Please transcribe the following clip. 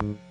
Bye.